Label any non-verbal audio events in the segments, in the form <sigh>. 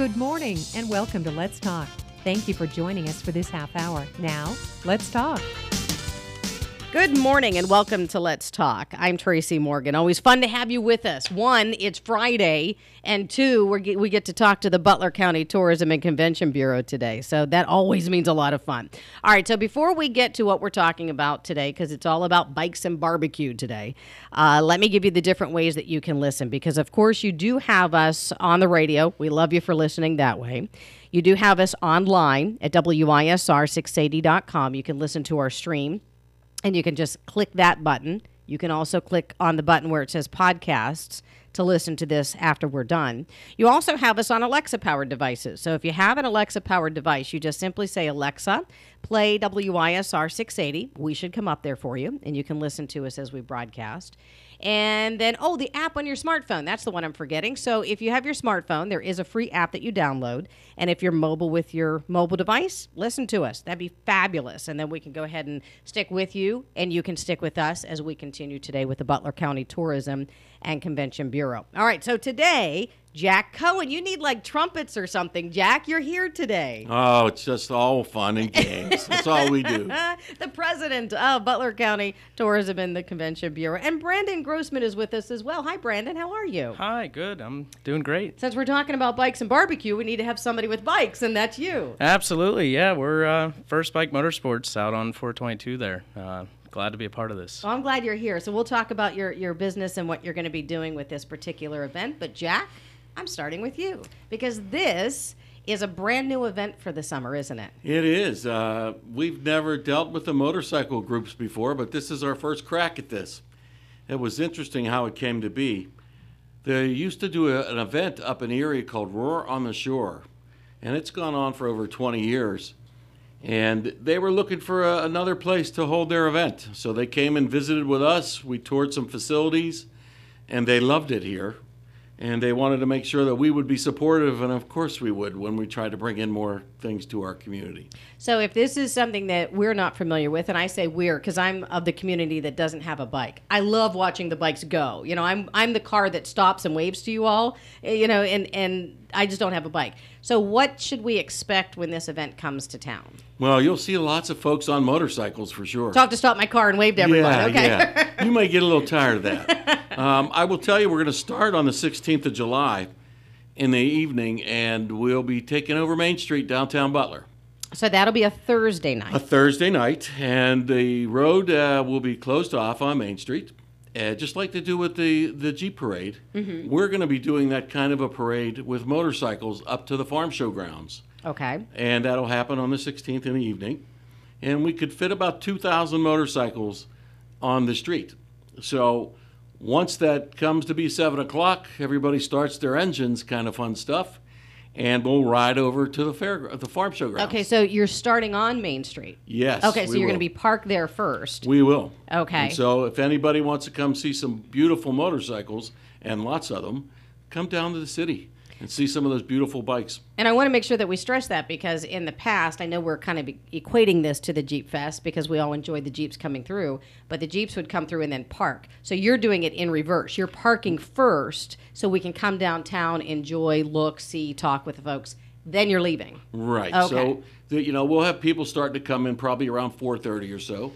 Good morning and welcome to Let's Talk. Thank you for joining us for this half hour. Now, let's talk. Good morning and welcome to Let's Talk. I'm Tracy Morgan. Always fun to have you with us. One, it's Friday, and two, we get to talk to the Butler County Tourism and Convention Bureau today. So that always means a lot of fun. All right, so before we get to what we're talking about today, because it's all about bikes and barbecue today, uh, let me give you the different ways that you can listen. Because, of course, you do have us on the radio. We love you for listening that way. You do have us online at WISR680.com. You can listen to our stream and you can just click that button. You can also click on the button where it says podcasts to listen to this after we're done. You also have us on Alexa powered devices. So if you have an Alexa powered device, you just simply say, Alexa, play WISR 680. We should come up there for you, and you can listen to us as we broadcast. And then, oh, the app on your smartphone. That's the one I'm forgetting. So if you have your smartphone, there is a free app that you download. And if you're mobile with your mobile device, listen to us. That'd be fabulous. And then we can go ahead and stick with you, and you can stick with us as we continue today with the Butler County Tourism and Convention Bureau. All right, so today, Jack Cohen, you need like trumpets or something. Jack, you're here today. Oh, it's just all fun and games. That's all we do. <laughs> the president of Butler County Tourism and the Convention Bureau. And Brandon Grossman is with us as well. Hi, Brandon. How are you? Hi, good. I'm doing great. Since we're talking about bikes and barbecue, we need to have somebody with bikes, and that's you. Absolutely. Yeah, we're uh, First Bike Motorsports out on 422 there. Uh, glad to be a part of this. Well, I'm glad you're here. So we'll talk about your, your business and what you're going to be doing with this particular event. But, Jack, I'm starting with you because this is a brand new event for the summer, isn't it? It is. Uh, we've never dealt with the motorcycle groups before, but this is our first crack at this. It was interesting how it came to be. They used to do a, an event up in Erie called Roar on the Shore, and it's gone on for over 20 years. And they were looking for a, another place to hold their event. So they came and visited with us. We toured some facilities, and they loved it here and they wanted to make sure that we would be supportive, and of course we would when we try to bring in more things to our community. So, if this is something that we're not familiar with, and I say we're because I'm of the community that doesn't have a bike, I love watching the bikes go. You know, I'm I'm the car that stops and waves to you all. Eh, you know, and and I just don't have a bike. So, what should we expect when this event comes to town? Well, you'll see lots of folks on motorcycles for sure. I Talk to stop my car and wave to everybody. Yeah, okay. yeah. <laughs> You might get a little tired of that. <laughs> Um, I will tell you, we're going to start on the 16th of July in the evening, and we'll be taking over Main Street, downtown Butler. So that'll be a Thursday night. A Thursday night, and the road uh, will be closed off on Main Street. Uh, just like they do with the, the Jeep parade, mm-hmm. we're going to be doing that kind of a parade with motorcycles up to the farm show grounds. Okay. And that'll happen on the 16th in the evening. And we could fit about 2,000 motorcycles on the street. So once that comes to be seven o'clock, everybody starts their engines, kind of fun stuff, and we'll ride over to the fair, the farm show grounds. Okay, so you're starting on Main Street. Yes. Okay, so you're going to be parked there first. We will. Okay. And so if anybody wants to come see some beautiful motorcycles and lots of them, come down to the city and see some of those beautiful bikes. And I want to make sure that we stress that because in the past, I know we're kind of equating this to the Jeep Fest because we all enjoyed the Jeeps coming through, but the Jeeps would come through and then park. So you're doing it in reverse. You're parking first so we can come downtown, enjoy, look, see, talk with the folks. Then you're leaving. Right. Okay. So, you know, we'll have people starting to come in probably around 4:30 or so.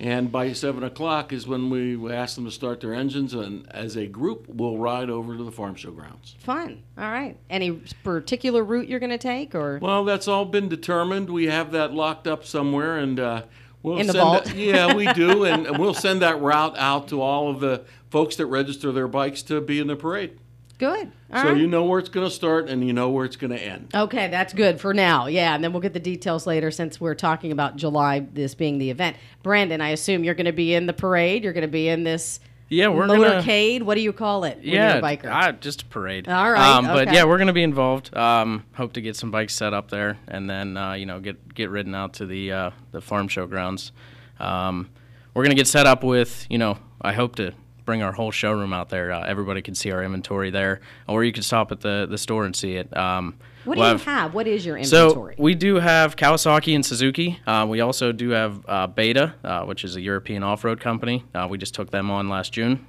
And by seven o'clock is when we ask them to start their engines, and as a group, we'll ride over to the farm show grounds. Fun. All right. Any particular route you're going to take, or? Well, that's all been determined. We have that locked up somewhere, and uh, we'll in the vault. That, yeah, we do, and we'll send that route out to all of the folks that register their bikes to be in the parade. Good. All so right. you know where it's going to start and you know where it's going to end. Okay, that's good for now. Yeah, and then we'll get the details later since we're talking about July, this being the event. Brandon, I assume you're going to be in the parade. You're going to be in this. Yeah, we're motorcade. What do you call it? when Yeah, you're a biker. uh, just a parade. All right, Um, But okay. yeah, we're going to be involved. Um, hope to get some bikes set up there, and then uh, you know get get ridden out to the uh, the farm show grounds. Um, we're going to get set up with you know I hope to bring our whole showroom out there. Uh, everybody can see our inventory there, or you can stop at the the store and see it. Um, what do we'll you have- have? What is your inventory? so we do have Kawasaki and Suzuki. Uh, we also do have uh, Beta, uh, which is a European off-road company. Uh, we just took them on last June,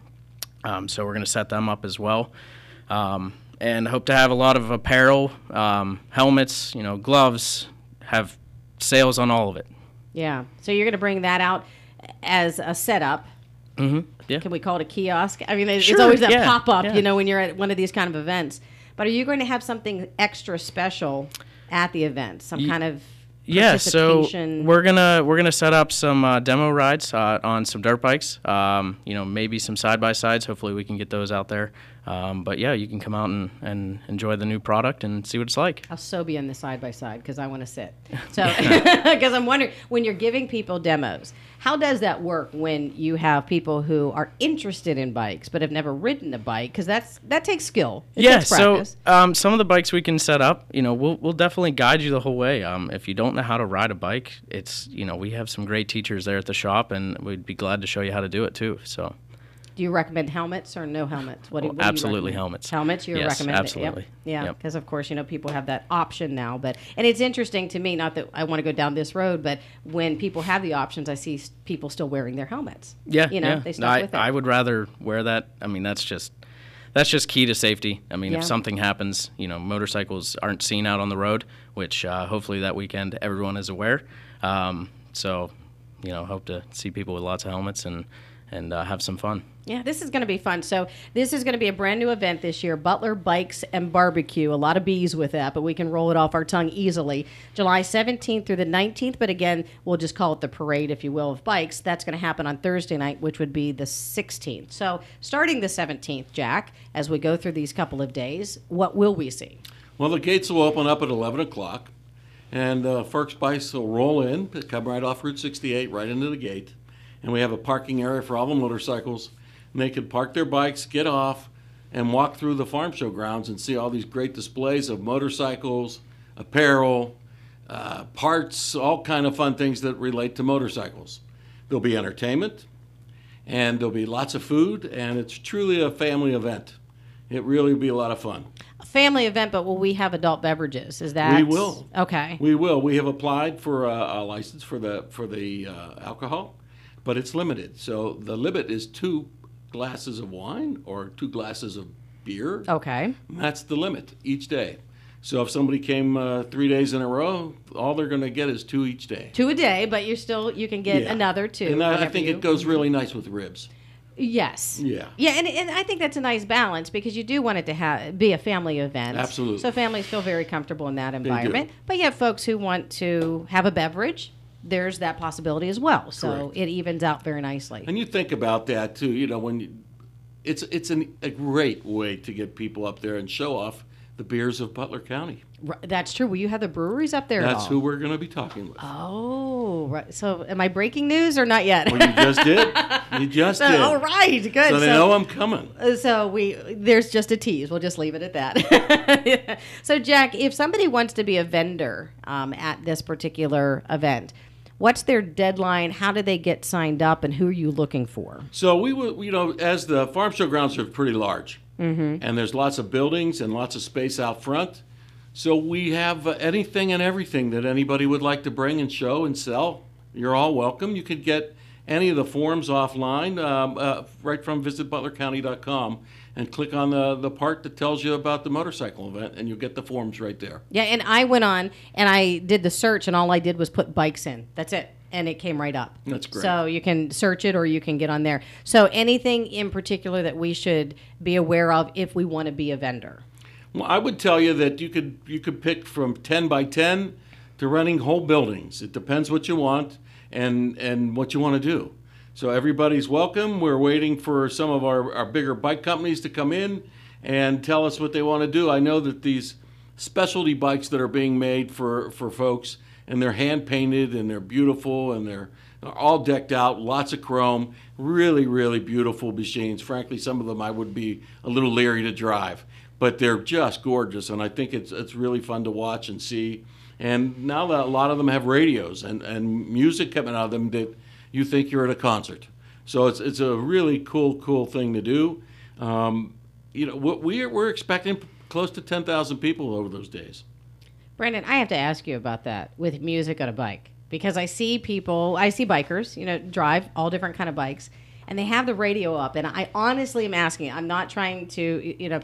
um, so we're going to set them up as well. Um, and hope to have a lot of apparel, um, helmets, you know, gloves, have sales on all of it. Yeah. So you're going to bring that out as a setup. Mm-hmm. Yeah. Can we call it a kiosk? I mean, it's always that yeah, pop up, yeah. you know, when you're at one of these kind of events. But are you going to have something extra special at the event? Some kind of Yeah, so we're gonna we're gonna set up some uh, demo rides uh, on some dirt bikes. Um, you know, maybe some side by sides. Hopefully, we can get those out there. Um, but yeah, you can come out and, and enjoy the new product and see what it's like. I'll so be in the side by side because I want to sit. <laughs> So, <laughs> because I'm wondering when you're giving people demos, how does that work when you have people who are interested in bikes but have never ridden a bike? Because that's that takes skill. It yeah, takes so um, some of the bikes we can set up, you know, we'll we'll definitely guide you the whole way. Um, if you don't know how to ride a bike, it's you know we have some great teachers there at the shop, and we'd be glad to show you how to do it too. So Do you recommend helmets or no helmets? What do, what do you absolutely recommend? helmets. Helmets, you Yes, recommend absolutely. it. Yep. Yeah, Yep. because of course you know people have that option now. But and it's interesting to me. Not that I want to go down this road, but when people have the options, I see people still wearing their helmets. Yeah, you know yeah. they No, stuck I, with it. I would rather wear that. I mean, that's just that's just key to safety. I mean, Yeah. if something happens, you know, motorcycles aren't seen out on the road, which uh, hopefully that weekend everyone is aware. Um, so, you know, hope to see people with lots of helmets and and uh, have some fun. Yeah, this is going to be fun. So this is going to be a brand new event this year. Butler Bikes and Barbecue. A lot of bees with that, but we can roll it off our tongue easily. July 17th through the 19th. But again, we'll just call it the parade, if you will, of bikes. That's going to happen on Thursday night, which would be the 16th. So starting the 17th, Jack, as we go through these couple of days, what will we see? Well, the gates will open up at 11 o'clock, and uh, will roll in, come right off Route 68, right into the gate. And we have a parking area for all the motorcycles. And they can park their bikes, get off, and walk through the farm show grounds and see all these great displays of motorcycles, apparel, uh, parts, all kind of fun things that relate to motorcycles. There'll be entertainment, and there'll be lots of food, and it's truly a family event. It really will be a lot of fun. Family event, but will we have adult beverages? Is that We will. Okay. We will. We have applied for a, a license for the for the uh, alcohol, but it's limited. So the limit is two glasses of wine or two glasses of beer. Okay. That's the limit each day. So if somebody came uh, three days in a row, all they're going to get is two each day. Two a day, but you're still you can get Yeah. another two. And I, I think you- it goes really nice with ribs. Yes. Yeah. Yeah, and, and I think that's a nice balance because you do want it to have be a family event. Absolutely. So families feel very comfortable in that environment. But you have folks who want to have a beverage. There's that possibility as well. So Correct. it evens out very nicely. And you think about that too. You know, when you, it's it's an, a great way to get people up there and show off the beers of Butler County. R- That's true. Will you have the breweries up there? at That's who we're going to be talking with. Oh, right. So am I breaking news or not yet? Well, you just did. You <laughs> just So- did. all right, good. So they know I'm coming. Uh, So we there's just a tease. We'll just leave it at that. <laughs> so Jack, if somebody wants to be a vendor um, at this particular event, what's their deadline? How do they get signed up, and who are you looking for? So we will, you know, as the farm show grounds are pretty large, mm-hmm. and there's lots of buildings and lots of space out front. So we have uh, anything and everything that anybody would like to bring and show and sell. You're all welcome. You could get any of the forms offline um, uh, right from visitbutlercounty.com and click on the, the part that tells you about the motorcycle event, and you'll get the forms right there. Yeah, and I went on and I did the search, and all I did was put bikes in. That's it. And it came right up. That's great. So you can search it or you can get on there. So anything in particular that we should be aware of if we want to be a vendor? Well, I would tell you that you could you could pick from ten by ten to running whole buildings. It depends what you want and and what you want to do. So everybody's welcome. We're waiting for some of our, our bigger bike companies to come in and tell us what they want to do. I know that these specialty bikes that are being made for, for folks and they're hand painted and they're beautiful and they're all decked out, lots of chrome, really, really beautiful machines. Frankly, some of them I would be a little leery to drive, but they're just gorgeous, and I think it's it's really fun to watch and see. And now that a lot of them have radios and, and music coming out of them that you think you're at a concert. So it's it's a really cool, cool thing to do. Um, you know, we're we're expecting close to ten thousand people over those days. Brandon, I have to ask you about that with music on a bike because I see people, I see bikers, you know, drive all different kind of bikes, and they have the radio up, and I honestly am asking. I'm not trying to, you know,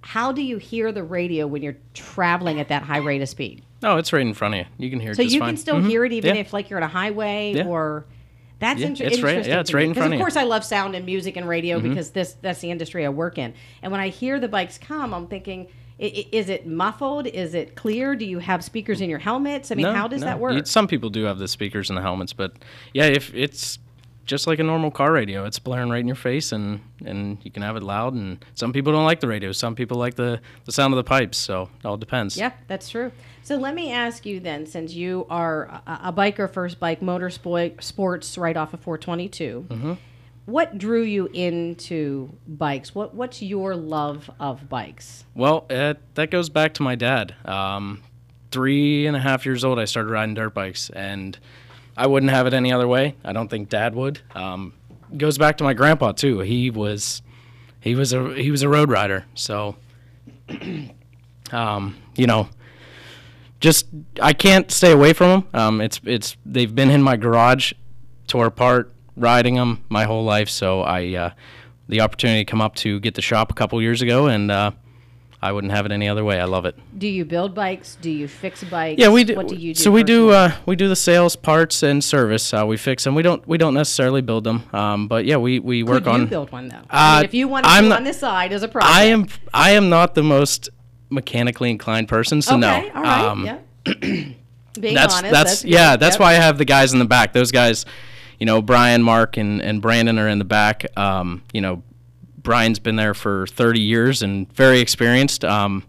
how do you hear the radio when you're traveling at that high rate of speed? Oh, it's right in front of you. You can hear it So you fine. can still Mhm. hear it even Yeah. if like you're on a highway Yeah. or that's Yeah, inter- it's right- interesting. yeah, it's right in front of you. of course I love sound and music and radio Mm-hmm. because this that's the industry I work in. And when I hear the bikes come, I'm thinking is it muffled? Is it clear? Do you have speakers in your helmets? I mean, No, how does no. that work? Some people do have the speakers in the helmets, but yeah, if it's just like a normal car radio, it's blaring right in your face, and and you can have it loud. And some people don't like the radio. Some people like the the sound of the pipes. So it all depends. Yeah, that's true. So let me ask you then, since you are a, a biker, first bike, motorsport, sports, right off of 422, Mm-hmm. What drew you into bikes? What What's your love of bikes? Well, it, that goes back to my dad. Um, three and a half years old, I started riding dirt bikes, and I wouldn't have it any other way. I don't think Dad would. Um, goes back to my grandpa too. He was, he was a he was a road rider. So, <clears throat> um, you know, just I can't stay away from them. Um, it's it's they've been in my garage, tore apart, riding them my whole life. So I, uh, the opportunity to come up to get the shop a couple years ago, and uh, I wouldn't have it any other way. I love it. Do you build bikes? Do you fix bikes? Yeah, we do. What do you do? So we do. Uh, we do the sales, parts, and service. Uh, we fix them. We don't. We don't necessarily build them. Um, but yeah, we we work Could on. you build one though? I Uh, mean, if you wanted I'm to not- on this side as a project. I am. I am not the most mechanically inclined person. So Okay, no. all right. Um, yeah. <clears throat> Being that's honest, that's, good. yeah. That's Yep. why I have the guys in the back. Those guys, you know, Brian, Mark, and and Brandon are in the back. Um, you know, Brian's been there for 30 years and very experienced. Um,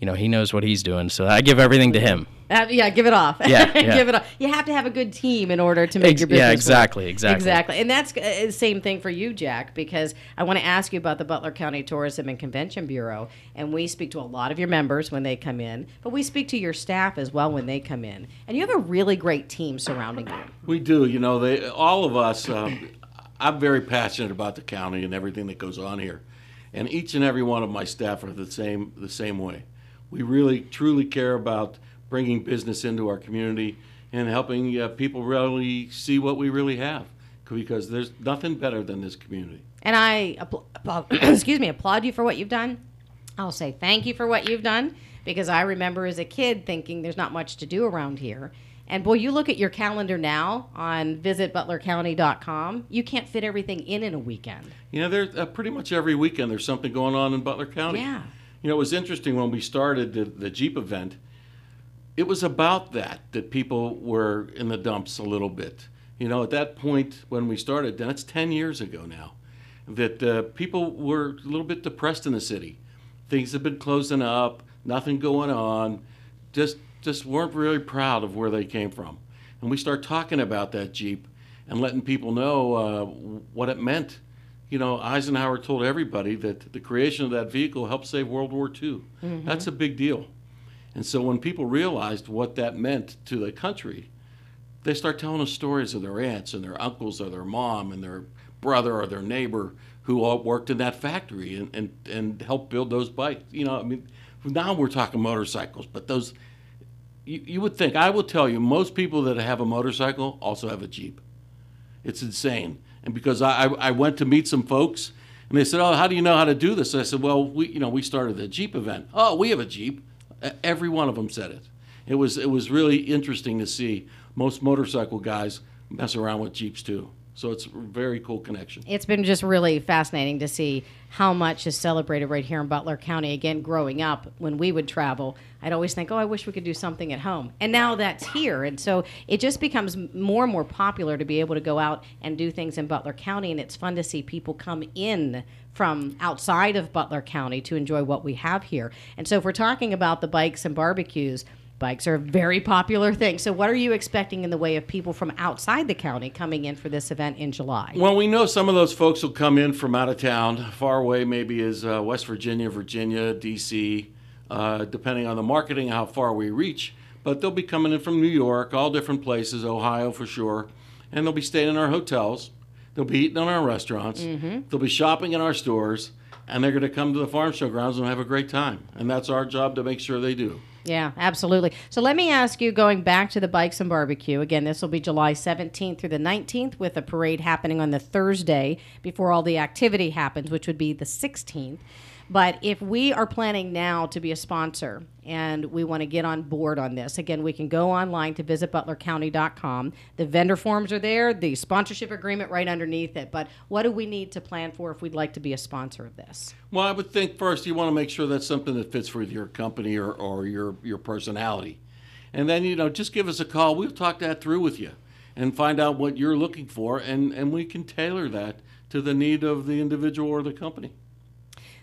you know, he knows what he's doing. So I give everything to him. Uh, yeah, give it off. Yeah, <laughs> yeah. give it off. You have to have a good team in order to make Ex- your yeah, business. work. exactly, exactly. exactly. And that's uh, the same thing for you, Jack, because I want to ask you about the Butler County Tourism and Convention Bureau, and we speak to a lot of your members when they come in, but we speak to your staff as well when they come in, and you have a really great team surrounding you. We do. You know, they all of us. Um, I'm very passionate about the county and everything that goes on here, and each and every one of my staff are the same the same way. We really truly care about bringing business into our community and helping uh, people really see what we really have, because there's nothing better than this community. And I, applaud- <clears throat> excuse me, applaud you for what you've done. I'll say thank you for what you've done because I remember as a kid thinking there's not much to do around here. And boy, you look at your calendar now on visitbutlercounty.com, you can't fit everything in in a weekend. You know, there's uh, pretty much every weekend there's something going on in Butler County. Yeah. You know, it was interesting when we started the, the Jeep event. It was about that that people were in the dumps a little bit. You know, at that point when we started, and it's ten years ago now, that uh, people were a little bit depressed in the city. Things had been closing up, nothing going on, just just weren't really proud of where they came from. And we start talking about that Jeep and letting people know uh, what it meant. You know, Eisenhower told everybody that the creation of that vehicle helped save World War II. That's a big deal. And so when people realized what that meant to the country, they start telling us stories of their aunts and their uncles or their mom and their brother or their neighbor who all worked in that factory and, and, and helped build those bikes. You know, I mean, now we're talking motorcycles, but those, you, you would think, I will tell you, most people that have a motorcycle also have a Jeep. It's insane. And because I, I, went to meet some folks and they said, Oh, how do you know how to do this? I said, Well, we, you know, we started the Jeep event. Oh, we have a Jeep. Every one of them said it. It was, it was really interesting to see most motorcycle guys mess around with Jeeps too. So it's a very cool connection. It's been just really fascinating to see how much is celebrated right here in Butler County. Again, growing up, when we would travel, I'd always think, oh, I wish we could do something at home. And now that's here. And so it just becomes more and more popular to be able to go out and do things in Butler County. And it's fun to see people come in from outside of Butler County to enjoy what we have here. And so if we're talking about the bikes and barbecues, Bikes are a very popular thing. So, what are you expecting in the way of people from outside the county coming in for this event in July? Well, we know some of those folks will come in from out of town, far away, maybe as uh, West Virginia, Virginia, D.C., uh, depending on the marketing, how far we reach. But they'll be coming in from New York, all different places, Ohio for sure, and they'll be staying in our hotels. They'll be eating in our restaurants. Mm-hmm. They'll be shopping in our stores, and they're going to come to the farm show grounds and have a great time. And that's our job to make sure they do. Yeah, absolutely. So let me ask you, going back to the Bikes and Barbecue, again, this will be July 17th through the 19th with a parade happening on the Thursday before all the activity happens, which would be the 16th. But if we are planning now to be a sponsor and we want to get on board on this, again, we can go online to visit butlercounty.com. The vendor forms are there, the sponsorship agreement right underneath it. But what do we need to plan for if we'd like to be a sponsor of this? Well, I would think first you want to make sure that's something that fits with your company or, or your, your personality. And then, you know, just give us a call. We'll talk that through with you and find out what you're looking for, and, and we can tailor that to the need of the individual or the company.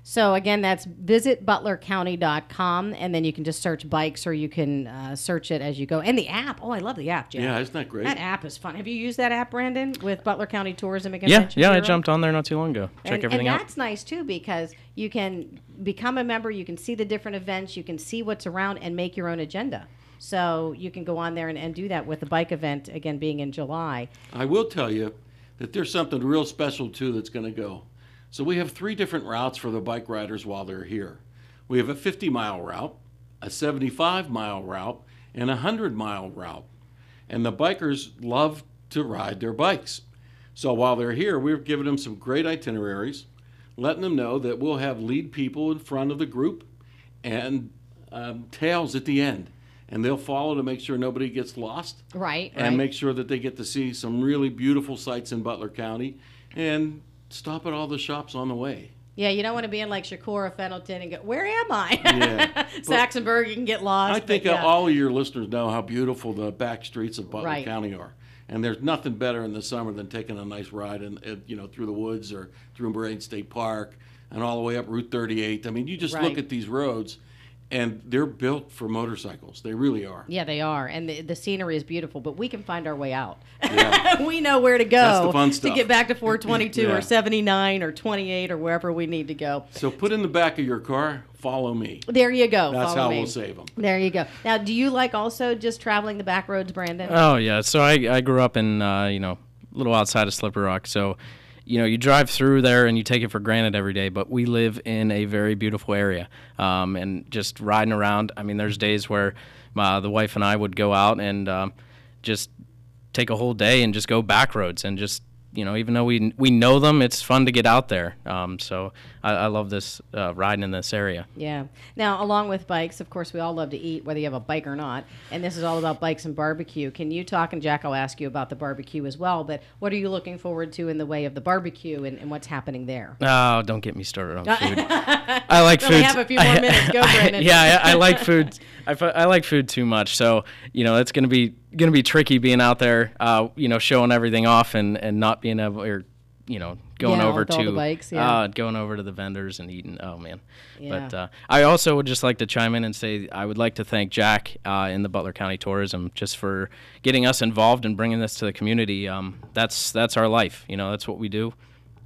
So again, that's visit butlercounty.com, and then you can just search bikes, or you can uh, search it as you go. And the app. Oh, I love the app, Jeff. Yeah, isn't that great? That app is fun. Have you used that app, Brandon, with Butler County Tourism and Yeah, Convention yeah, I jumped on there not too long ago. Check and, everything and out. that's nice too because you can become a member, you can see the different events, you can see what's around, and make your own agenda. So you can go on there and, and do that with the bike event again being in July. I will tell you that there's something real special too that's going to go. So we have three different routes for the bike riders while they're here. We have a 50 mile route, a 75 mile route, and a 100 mile route. And the bikers love to ride their bikes. So while they're here, we're giving them some great itineraries, letting them know that we'll have lead people in front of the group and um, tails at the end. And they'll follow to make sure nobody gets lost Right. and make sure that they get to see some really beautiful sights in Butler County and stop at all the shops on the way. yeah, you don't want to be in like Chicora, Fenelton, and go, where am I? Yeah. <laughs> Saxonburg, you can get lost. I think yeah. all of your listeners know how beautiful the back streets of Butler Right. County are. And there's nothing better in the summer than taking a nice ride in, you know, through the woods or through Moraine State Park and all the way up Route 38. I mean, you just Right. look at these roads and they're built for motorcycles. They really are. Yeah, they are, and the, the scenery is beautiful. But we can find our way out. Yeah. <laughs> we know where to go That's the fun to get back to <clears throat> 422 Yeah. or 79 or 28 or wherever we need to go. So put in the back of your car, follow me. There you go. That's Follow how me. we'll save them. There you go. Now, do you like also just traveling the back roads, Brandon? Oh yeah, so I I grew up in uh, you know a little outside of Slippery Rock, so you know you drive through there and you take it for granted every day. But we live in a very beautiful area, um, and just riding around. I mean, there's days where uh, the wife and I would go out and um, just take a whole day and just go back roads and just you know even though we we know them, it's fun to get out there. Um, so I, I love this uh, riding in this area. Yeah. Now, along with bikes, of course, we all love to eat, whether you have a bike or not. And this is all about bikes and barbecue. Can you talk, and Jack, I'll ask you about the barbecue as well, but what are you looking forward to in the way of the barbecue and, and what's happening there? Oh, don't get me started on food. <laughs> I like food. only have a few more <laughs> minutes. Go, Brandon. yeah, I, I like <laughs> food. I, I like food too much, so you know it's gonna be gonna be tricky being out there, uh, you know, showing everything off and, and not being able or you know going Yeah, over to the bikes, yeah. uh, going over to the vendors and eating. Oh man. Yeah. But uh, I also would just like to chime in and say I would like to thank Jack uh, in the Butler County Tourism just for getting us involved and bringing this to the community. Um, that's that's our life. You know, that's what we do.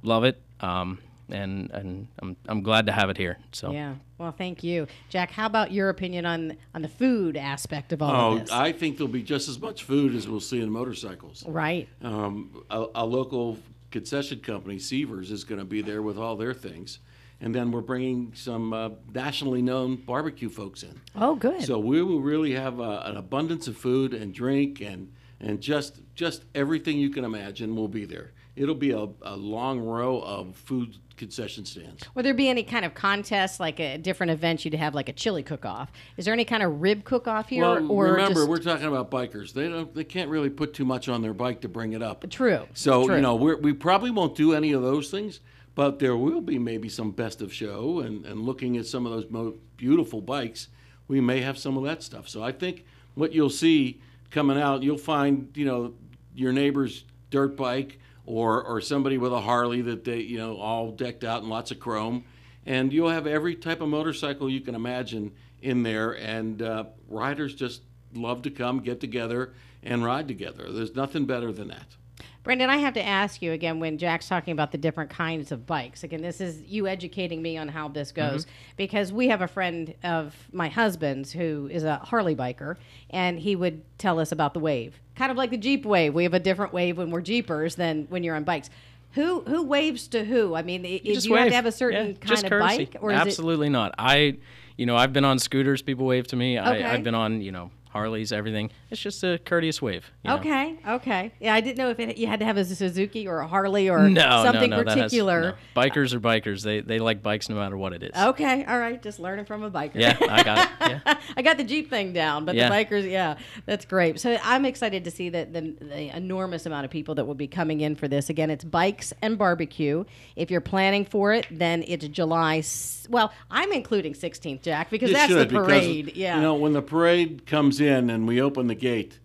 Love it. Um, and and I'm, I'm glad to have it here. So Yeah. Well, thank you, Jack. How about your opinion on on the food aspect of all Oh, of this? I think there'll be just as much food as we'll see in motorcycles. right. Um, a, a local concession company, Severs, is going to be there with all their things. And then we're bringing some uh, nationally known barbecue folks in. Oh, good. So we will really have uh, an abundance of food and drink and, and just, just everything you can imagine will be there. It'll be a, a long row of food concession stands. Will there be any kind of contest, like a different event you'd have, like a chili cook-off? Is there any kind of rib cook-off here, Well, or remember, just we're talking about bikers. They don't, they can't really put too much on their bike to bring it up. true? So true. you know, we probably won't do any of those things, but there will be maybe some best of show and, and looking at some of those mo- beautiful bikes. We may have some of that stuff. So I think what you'll see coming out, you'll find you know your neighbor's dirt bike or or somebody with a Harley that they you know all decked out in lots of chrome, and you'll have every type of motorcycle you can imagine in there. And uh, riders just love to come get together and ride together. There's nothing better than that. Brandon, I have to ask you again when Jack's talking about the different kinds of bikes. Again, this is you educating me on how this goes mm-hmm. because we have a friend of my husband's who is a Harley biker, and he would tell us about the wave, kind of like the Jeep wave. We have a different wave when we're Jeepers than when you're on bikes. Who who waves to who? I mean, do you have to have a certain Yeah, kind of courtesy. bike, or is it Absolutely not. I, you know, I've been on scooters. People wave to me. Okay. I, I've been on, you know, Harleys, everything. It's just a courteous wave. you know. Okay, okay. Yeah, I didn't know if it, you had to have a Suzuki or a Harley or No, something no, no, that has- particular. no. Bikers are bikers. They they like bikes no matter what it is. Okay, all right. Just learning from a biker. Yeah, I got it. <laughs> Yeah. I got the Jeep thing down, but Yeah. the bikers, yeah, that's great. So I'm excited to see that the, the enormous amount of people that will be coming in for this. Again, it's bikes and barbecue. If you're planning for it, then it's July. s- Well, I'm including 16th, Jack, because You that's should, the because, parade. yeah. You know, when the parade comes in and we open the gate,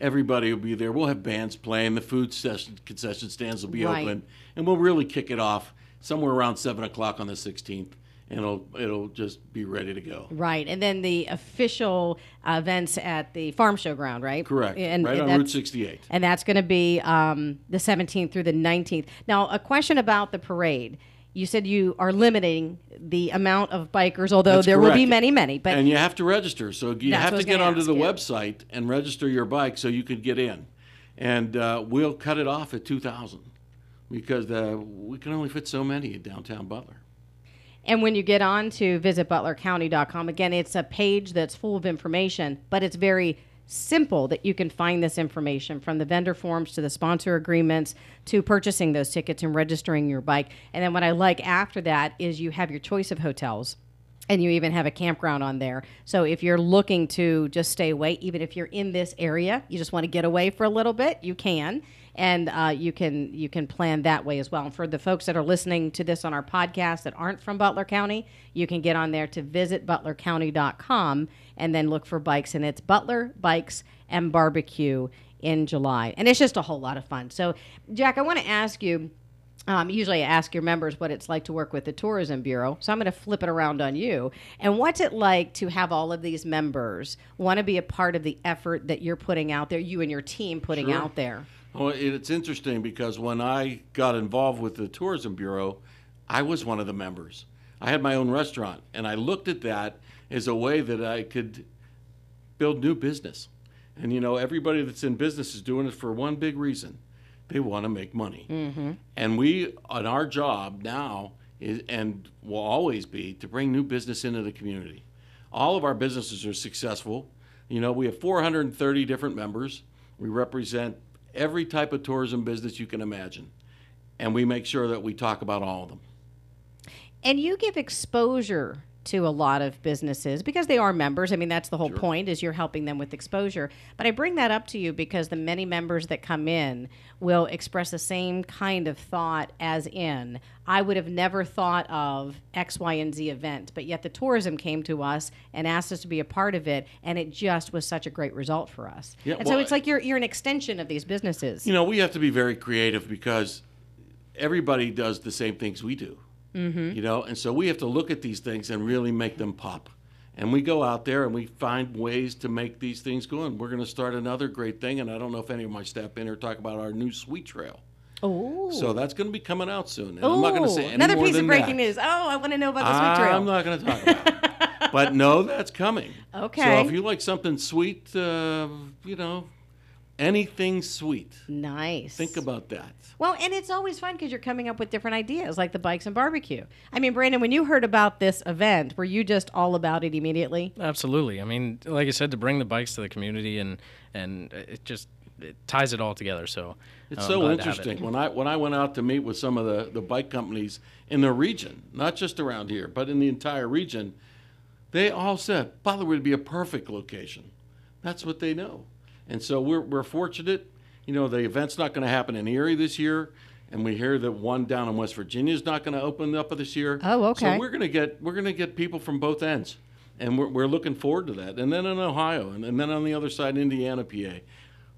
everybody will be there. We'll have bands playing. The food session, concession stands will be Right. open, and we'll really kick it off somewhere around seven o'clock on the 16th, and it'll it'll just be ready to go. Right, and then the official events at the farm show ground, right? Correct. And, right and on Route 68. And that's going to be um, the 17th through the 19th. Now, a question about the parade. You said you are limiting the amount of bikers, although That's there will be many, many. But and you have to register. So you That's have to get onto ask the website and register your bike so you could get in. And uh, we'll cut it off at 2,000 because uh, we can only fit so many at downtown Butler. And when you get on to visitbutlercounty.com, again, it's a page that's full of information, but it's very simple that you can find this information from the vendor forms to the sponsor agreements to purchasing those tickets and registering your bike. And then what I like after that is you have your choice of hotels. And you even have a campground on there. So if you're looking to just stay away, even if you're in this area, you just want to get away for a little bit, you can, and uh, you can you can plan that way as well. And for the folks that are listening to this on our podcast that aren't from Butler County, you can get on there to visit butlercounty.com and then look for bikes, and it's Butler Bikes and Barbecue in July, and it's just a whole lot of fun. So, Jack, I want to ask you. Um, usually, I ask your members what it's like to work with the Tourism Bureau. So I'm going to flip it around on you. And what's it like to have all of these members want to be a part of the effort that you're putting out there, you and your team putting Sure. out there? Well, it's interesting because when I got involved with the Tourism Bureau, I was one of the members. I had my own restaurant, and I looked at that as a way that I could build new business. And you know, everybody that's in business is doing it for one big reason they want to make money. Mm-hmm. And we, on our job now, is, and will always be, to bring new business into the community. All of our businesses are successful. You know, we have 430 different members. We represent every type of tourism business you can imagine. And we make sure that we talk about all of them. And you give exposure to a lot of businesses because they are members. I mean, that's the whole point is you're helping them with exposure. But I bring that up to you because the many members that come in will express the same kind of thought as in, I would have never thought of X, Y, and Z event, but yet the tourism came to us and asked us to be a part of it, and it just was such a great result for us. Yeah, and so it's like you're you're an extension of these businesses. You know, we have to be very creative because everybody does the same things we do. Mm-hmm. You know, and so we have to look at these things and really make them pop. And we go out there and we find ways to make these things go. And we're going to start another great thing. And I don't know if any of my staff in here talk about our new sweet trail. Oh, So that's going to be coming out soon. And I'm not going to say another piece of breaking that. news. Oh, I want to know about the sweet trail. I'm not going to talk about it. <laughs> But no, that's coming. Okay. So if you like something sweet, uh, you know, anything sweet, Nice. think about that. Well, and it's always fun because you're coming up with different ideas, like the bikes and barbecue. I mean, Brandon, when you heard about this event, were you just all about it immediately? Absolutely. I mean, like I said, to bring the bikes to the community and and it just it ties it all together. So It's I'm so glad to have it. interesting. When I when I went out to meet with some of the, the bike companies in the region, not just around here, but in the entire region, they all said Butler would be a perfect location. That's what they know. And so we're we're fortunate. You know, the event's not going to happen in Erie this year, and we hear that one down in West Virginia is not going to open up this year. Oh, okay. So we're going to get we're going to get people from both ends, and we're, we're looking forward to that. And then in Ohio, and, and then on the other side, Indiana, PA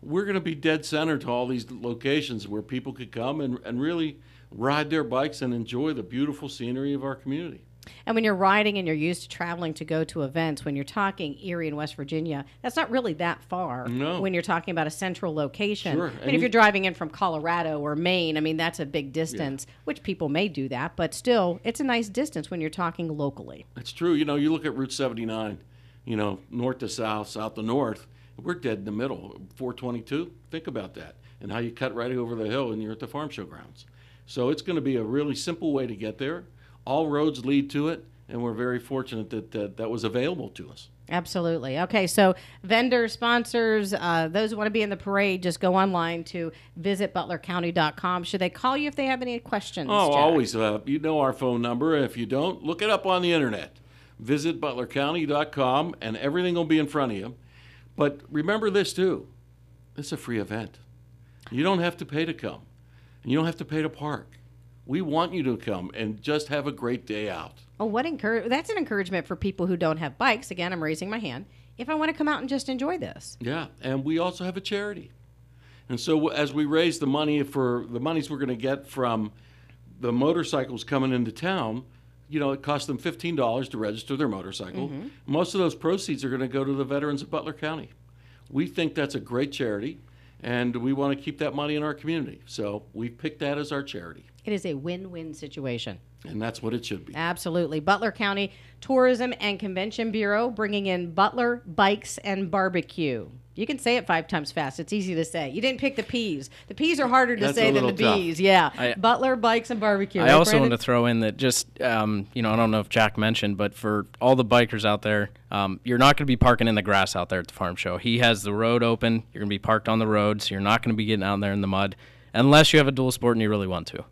we're going to be dead center to all these locations where people could come and, and really ride their bikes and enjoy the beautiful scenery of our community. And when you're riding and you're used to traveling to go to events, when you're talking Erie and West Virginia, that's not really that far. No. When you're talking about a central location. Sure. I mean, And if you- you're driving in from Colorado or Maine, I mean, that's a big distance, which people may do that, but still, it's a nice distance when you're talking locally. It's true. You know, you look at Route 79, you know, north to south, south to north, we're dead in the middle. 422, think about that. And how you cut right over the hill and you're at the farm show grounds. So it's going to be a really simple way to get there. All roads lead to it, and we're very fortunate that uh, that was available to us. Absolutely. Okay, so vendors, sponsors, uh, those who want to be in the parade, just go online to visit butlercounty.com. Should they call you if they have any questions? Oh, Jack? always. Uh, you know our phone number. If you don't, look it up on the internet. Visit butlercounty.com, and everything will be in front of you. But remember this too: it's a free event. You don't have to pay to come, and you don't have to pay to park. We want you to come and just have a great day out. Oh, what encourage? That's an encouragement for people who don't have bikes. Again, I'm raising my hand. If I want to come out and just enjoy this, Yeah, and we also have a charity. And so as we raise the money for the monies we're going to get from the motorcycles coming into town, you know, it costs them $15 to register their motorcycle. Mm-hmm. Most of those proceeds are going to go to the veterans of Butler County. We think that's a great charity and we want to keep that money in our community. So we've picked that as our charity. It is a win-win situation. And that's what it should be. Absolutely. Butler County Tourism and Convention Bureau bringing in Butler Bikes and Barbecue. You can say it five times fast. It's easy to say. You didn't pick the P's. The P's are harder to That's say than the little tough. B's. Yeah. I- Butler Bikes and Barbecue. I Right, also Brandon? want to throw in that just um, you know I don't know if Jack mentioned, but for all the bikers out there, um, you're not going to be parking in the grass out there at the farm show. He has the road open. You're going to be parked on the road, so you're not going to be getting out there in the mud unless you have a dual sport and you really want to.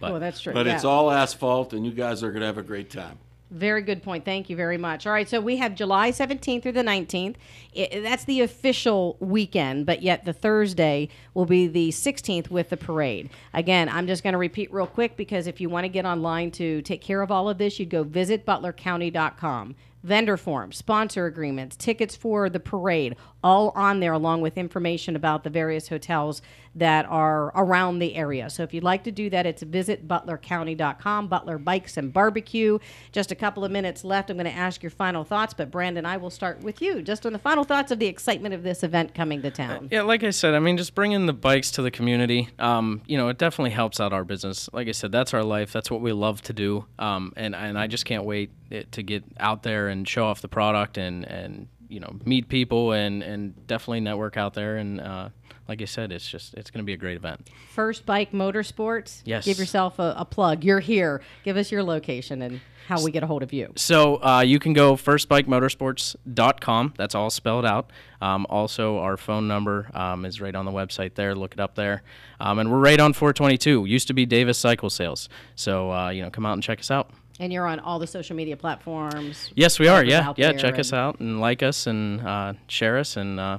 But Oh, that's true. But yeah. it's all asphalt and you guys are going to have a great time. Very good point. Thank you very much. All right, so we have July 17th through the 19th. I that's the official weekend, but yet the Thursday will be the 16th with the parade. Again, I'm just going to repeat real quick because if you want to get online to take care of all of this, you'd go visit butlercounty.com. Vendor forms, sponsor agreements, tickets for the parade, all on there, along with information about the various hotels that are around the area. So if you'd like to do that, it's visit butlercounty.com, Butler Bikes and Barbecue. Just a couple of minutes left. I'm going to ask your final thoughts, but Brandon, I will start with you. Just on the final thoughts of the excitement of this event coming to town. Yeah, like I said, I mean, just bringing the bikes to the community, um, you know, it definitely helps out our business. Like I said, that's our life. That's what we love to do. Um, and, and I just can't wait it, to get out there and show off the product and, and you know, meet people and, and definitely network out there. And uh, like I said, it's just, it's going to be a great event. First Bike Motorsports. Yes. Give yourself a, a plug. You're here. Give us your location and how we get a hold of you. So uh, you can go firstbikemotorsports.com. That's all spelled out. Um, also, our phone number um, is right on the website there. Look it up there. Um, and we're right on 422. Used to be Davis Cycle Sales. So, uh, you know, come out and check us out. And you're on all the social media platforms. Yes, we are. Yeah, yeah. there Check us out and like us and uh, share us. And uh,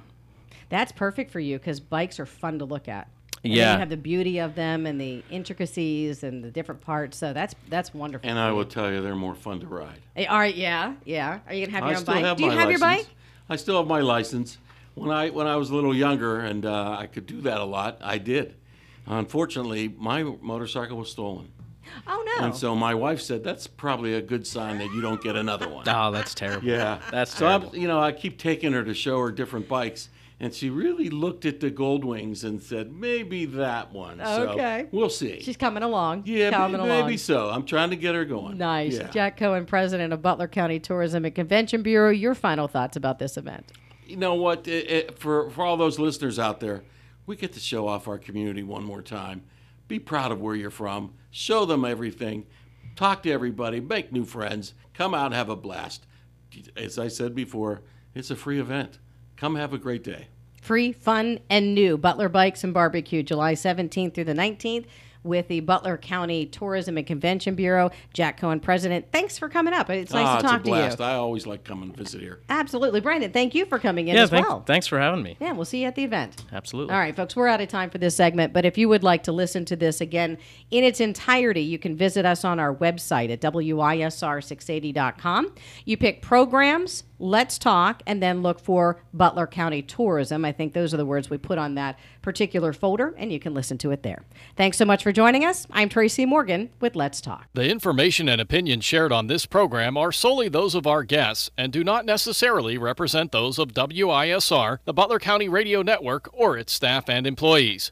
That's perfect for you because bikes are fun to look at. And Yeah. you have the beauty of them and the intricacies and the different parts. So that's that's wonderful. And I will tell you, they're more fun to ride. Hey, all right, yeah, yeah. Are you gonna have I your own still bike? have Do you my have your bike? I still have my license. When I when I was a little younger and uh, I could do that a lot, I did. Unfortunately, my motorcycle was stolen, Oh no. and so my wife said that's probably a good sign that you don't get another one. <laughs> oh, that's terrible. Yeah, That's so. I'm, you know, I keep taking her to show her different bikes, and she really looked at the Goldwings and said maybe that one. Okay. so we'll see. She's coming along. yeah, coming may- along. maybe so. I'm trying to get her going. Nice. Yeah. Jack Cohen, president of Butler County Tourism and Convention Bureau. Your final thoughts about this event? you know what? It, it, for for all those listeners out there, we get to show off our community one more time. Be proud of where you're from. Show them everything. Talk to everybody. Make new friends. Come out and have a blast. As I said before, it's a free event. Come have a great day. Free, fun, and new. Butler Bikes and Barbecue, July 17th through the 19th with the Butler County Tourism and Convention Bureau. Jack Cohen, president. Thanks for coming up. It's nice Ah, to it's talk a to blast. you. I always like coming to visit here. Absolutely. Brandon, thank you for coming in Yeah, as thanks, well. thanks for having me. Yeah, we'll see you at the event. Absolutely. All right, folks, we're out of time for this segment, but if you would like to listen to this again in its entirety, you can visit us on our website at WISR680.com. You pick programs, let's talk, and then look for Butler County Tourism. I think those are the words we put on that particular folder, and you can listen to it there. Thanks so much for joining us. I'm Tracy Morgan with Let's Talk. The information and opinions shared on this program are solely those of our guests and do not necessarily represent those of WISR, the Butler County Radio Network, or its staff and employees.